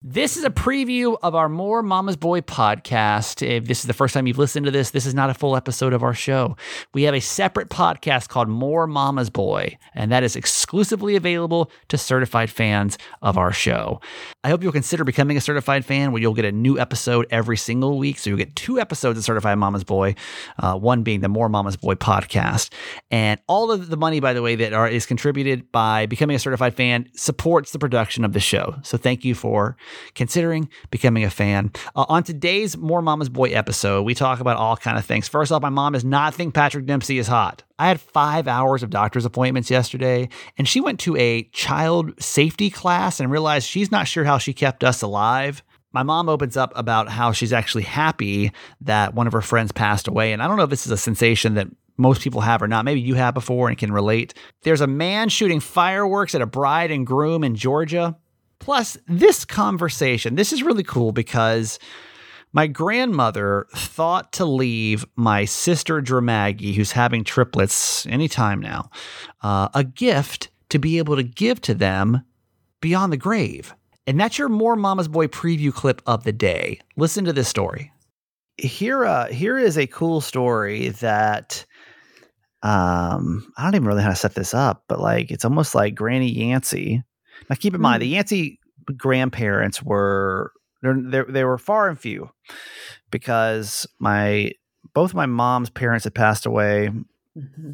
This is a preview of our More Mama's Boy podcast. If this is the first time you've listened to this, this is not a full episode of our show. We have a separate podcast called More Mama's Boy, and that is exclusively available to certified fans of our show. I hope you'll consider becoming a certified fan where you'll get a new episode every single week. So you'll get two episodes of Certified Mama's Boy, uh, one being the More Mama's Boy podcast. And all of the money, by the way, that are, is contributed by becoming a certified fan supports the production of the show. So thank you for considering becoming a fan. Uh, on today's More Mama's Boy episode, we talk about all kind of things. First off, my mom does not think Patrick Dempsey is hot. I had five hours of doctor's appointments yesterday, and she went to a child safety class and realized she's not sure how she kept us alive. My mom opens up about how she's actually happy that one of her friends passed away. And I don't know if this is a sensation that most people have or not. Maybe you have before and can relate. There's a man shooting fireworks at a bride and groom in Georgia. Plus, this conversation, this is really cool because my grandmother thought to leave my sister Dramaggie, who's having triplets anytime now, uh, a gift to be able to give to them beyond the grave. And that's your More Mama's Boy preview clip of the day. Listen to this story. Here, uh, here is a cool story that um, I don't even really know how to set this up, but like it's almost like Granny Yancey now, keep in mm. mind, the Yancey grandparents were they they were far and few because my both my mom's parents had passed away mm-hmm.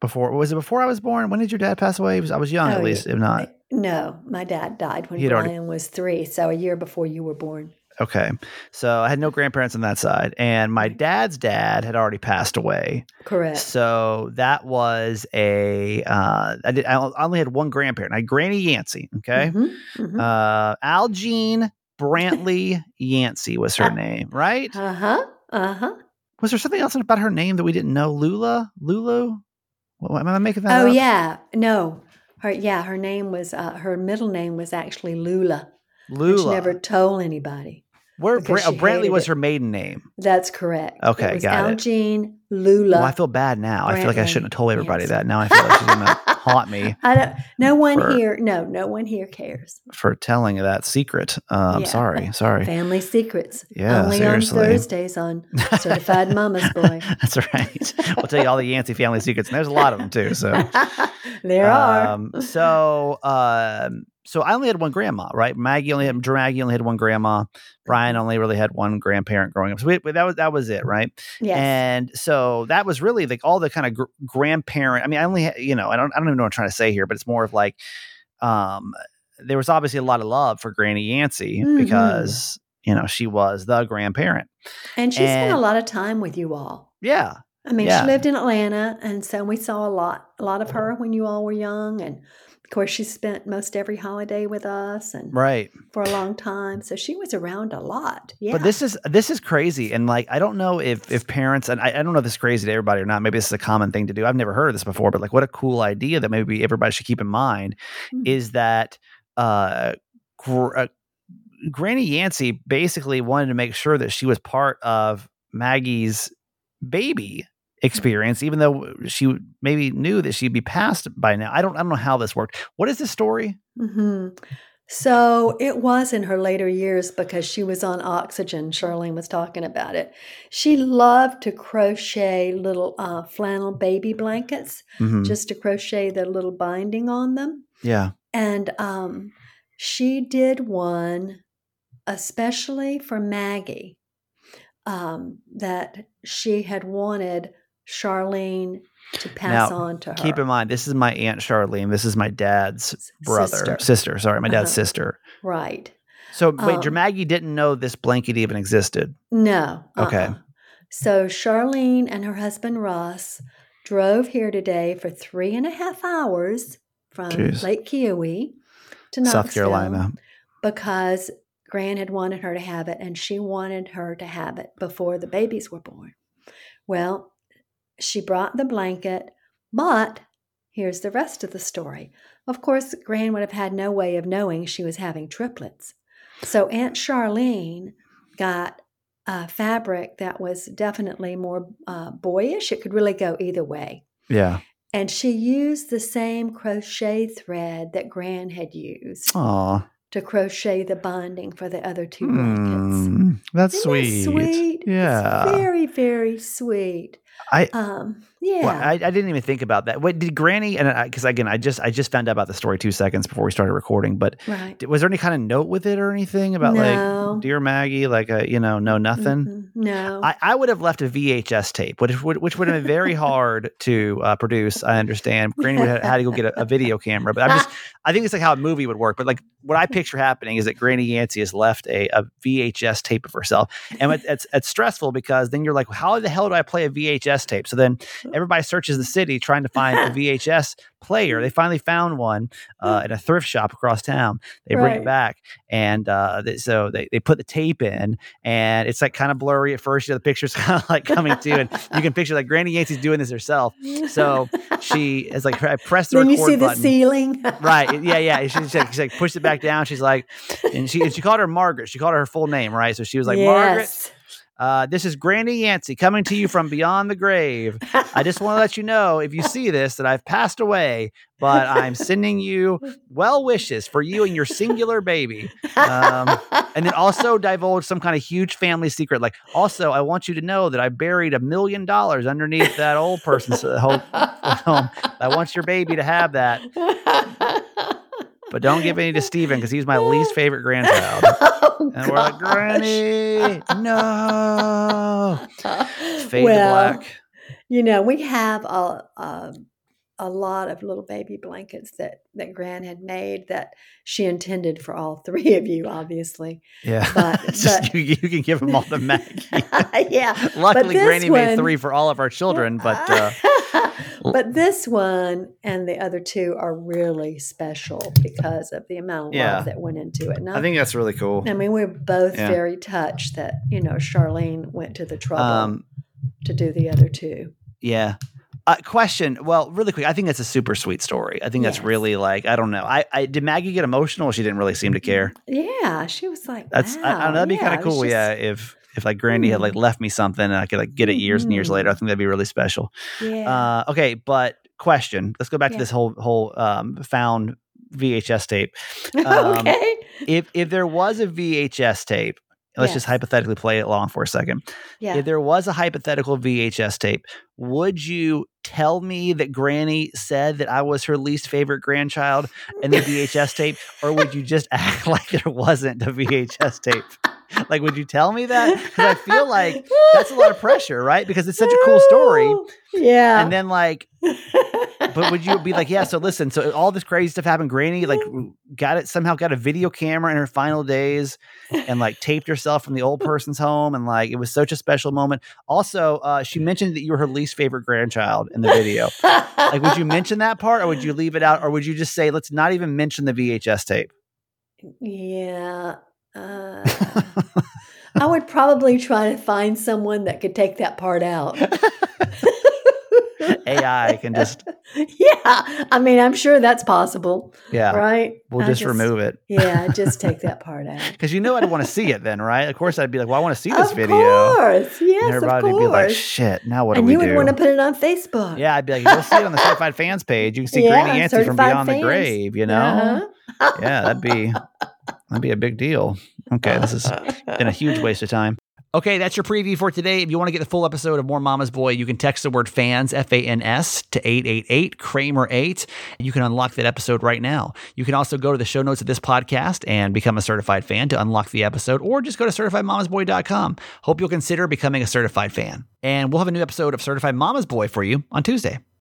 before. Was it before I was born? When did your dad pass away? Was, I was young, oh, at least, if not. No, my dad died when Brian already, was three, so a year before you were born. Okay. So I had no grandparents on that side. And my dad's dad had already passed away. Correct. So that was a. Uh, I, did, I only had one grandparent. I had Granny Yancey. Okay. Mm-hmm, mm-hmm. Uh, Algene Brantley Yancey was her uh, name, right? Uh huh. Uh huh. Was there something else about her name that we didn't know? Lula? Lulu? What, am I making that Oh, up? yeah. No. Her, yeah, her name was, uh, her middle name was actually Lula. Lula. She never told anybody. Where Bra- oh, Brantley was it. her maiden name. That's correct. Okay, got Algene, it. Lula. Well, I feel bad now. Brantley. I feel like I shouldn't have told everybody yes. that. Now I feel like she's gonna haunt me. I don't. No one for, here. No, no one here cares for telling that secret. Uh, I'm yeah. sorry. Sorry. Family secrets. Yeah, Only seriously. on Thursdays on Certified Mama's Boy. That's right. We'll tell you all the Yancey family secrets, and there's a lot of them too. So there um, are. so. Um, so I only had one grandma, right? Maggie only had Maggie only had one grandma. Brian only really had one grandparent growing up. So we, that was that was it, right? Yeah. And so that was really like all the kind of gr- grandparent. I mean, I only had, you know, I don't I don't even know what I'm trying to say here, but it's more of like, um, there was obviously a lot of love for Granny Yancey mm-hmm. because you know she was the grandparent, and she and, spent a lot of time with you all. Yeah. I mean, yeah. she lived in Atlanta, and so we saw a lot, a lot of her when you all were young, and of course, she spent most every holiday with us and right for a long time. So she was around a lot. Yeah. But this is this is crazy. And like I don't know if if parents and I, I don't know if this is crazy to everybody or not. Maybe this is a common thing to do. I've never heard of this before, but like what a cool idea that maybe everybody should keep in mind mm-hmm. is that uh, gr- uh, Granny Yancey basically wanted to make sure that she was part of Maggie's baby experience, even though she maybe knew that she'd be passed by now. I don't, I don't know how this worked. What is the story? Mm-hmm. So it was in her later years because she was on oxygen. Charlene was talking about it. She loved to crochet little uh, flannel baby blankets, mm-hmm. just to crochet the little binding on them. Yeah. And um, she did one especially for Maggie um, that she had wanted Charlene to pass now, on to her. Keep in mind, this is my aunt Charlene. This is my dad's brother, sister. sister sorry, my dad's uh-huh. sister. Right. So wait, um, Maggie didn't know this blanket even existed. No. Uh-uh. Okay. So Charlene and her husband Ross drove here today for three and a half hours from Jeez. Lake Keowee to Knoxville South Carolina because Gran had wanted her to have it, and she wanted her to have it before the babies were born. Well, she brought the blanket, but here's the rest of the story. Of course, Gran would have had no way of knowing she was having triplets. So Aunt Charlene got a fabric that was definitely more uh, boyish. It could really go either way. Yeah. And she used the same crochet thread that Gran had used Aw. to crochet the bonding for the other two blankets. Mm, that's Isn't that sweet. sweet? It's Yeah. very, very sweet. I Um, yeah. Well, I, I didn't even think about that. What did Granny? And because again, I just I just found out about the story two seconds before we started recording. But right. was there any kind of note with it or anything about No. like dear Maggie, like a you know no nothing? Mhm. No. I, I would have left a VHS tape, which would which would have been very hard to uh, produce. I understand. Granny would have had to go get a, a video camera, but I'm just I think it's like how a movie would work. But like what I picture happening is that Granny Yancey has left a, a VHS tape of herself, and it, it's it's stressful because then you're like, how the hell do I play a VHS tape? So then everybody searches the city trying to find a VHS player. They finally found one uh, at a thrift shop across town. They bring Right. it back, and uh, they, so they, they put the tape in, and it's like kind of blurry at first. You know, the picture's kind of like coming to, and you can picture like Granny Yancey's doing this herself. So she is like, I pressed the then you record see the ceiling. Right. Yeah. Yeah. She, she, she like pushed it back down. She's like, and she, and she called her Margaret. She called her her full name. Right. So she was like, Margaret, yes. Uh, this is Granny Yancey coming to you from beyond the grave. I just want to let you know if you see this that I've passed away, but I'm sending you well wishes for you and your singular baby. Um, and then also divulge some kind of huge family secret. Like, also, I want you to know that I buried a million dollars underneath that old person's uh, home. I want your baby to have that, but don't give any to Steven because he's my least favorite grandchild. Oh, And we're like. Granny, no. Fade well, to black. You know, we have a, a a lot of little baby blankets that that Gran had made that she intended for all three of you, obviously. Yeah. but- just but- you, you can give them all to Maggie. yeah. Luckily, Granny made three for all of our children, but uh, but this one and the other two are really special because of the amount of Yeah. love that went into it. And I think that's really cool. I mean, we're both Yeah. very touched that you know Charlene went to the trouble Um, to do the other two. yeah. Uh, question. Well, really quick. I think that's a super sweet story. I think that's really like I don't know. I, I did Maggie get emotional? She didn't really seem to care. Yeah, she was like, That's I, I know, that'd be wow. kind of cool. yeah, if if like Granny had like left me something and I could like get it years and years later, I think that'd be really special. yeah. Uh, okay, but question. Let's go back to this whole whole um, found VHS tape. um, okay. If if there was a VHS tape, let's just hypothetically play it along for a second. Yeah. If there was a hypothetical VHS tape, would you tell me that Granny said that I was her least favorite grandchild in the VHS tape, or would you just act like there wasn't a VHS tape? Like, would you tell me that? Because I feel like that's a lot of pressure, right? Because it's such a cool story. Yeah. And then, like, but would you be like, yeah, so listen, so all this crazy stuff happened. Granny, like, got it somehow got a video camera in her final days and like taped herself from the old person's home. And like, it was such a special moment. Also, uh, she mentioned that you were her least favorite grandchild in the video. like, would you mention that part or would you leave it out? Or would you just say, let's not even mention the VHS tape? Yeah. Uh, I would probably try to find someone that could take that part out. AI can just, yeah. I mean, I'm sure that's possible, yeah, right? we'll I just, remove it. Yeah, just take that part out. Because you know I'd want to see it then, right? Of course, I'd be like, well, I want to see this of video. Of course. Yes, and of everybody would be like, shit, now what and do we you would want to put it on Facebook. Yeah, I'd be like, go see it on the certified fans page. You can see Yeah, Granny Yancey from Beyond the. Grave, you know? Uh-huh. Yeah, that'd be that'd be a big deal. Okay, this has been a huge waste of time. Okay, that's your preview for today. If you want to get the full episode of More Mama's Boy, you can text the word fans, F A N S, to 888 Kramer 8. You can unlock that episode right now. You can also go to the show notes of this podcast and become a certified fan to unlock the episode, or just go to certifiedmamasboy.com. Hope you'll consider becoming a certified fan. And we'll have a new episode of Certified Mama's Boy for you on Tuesday.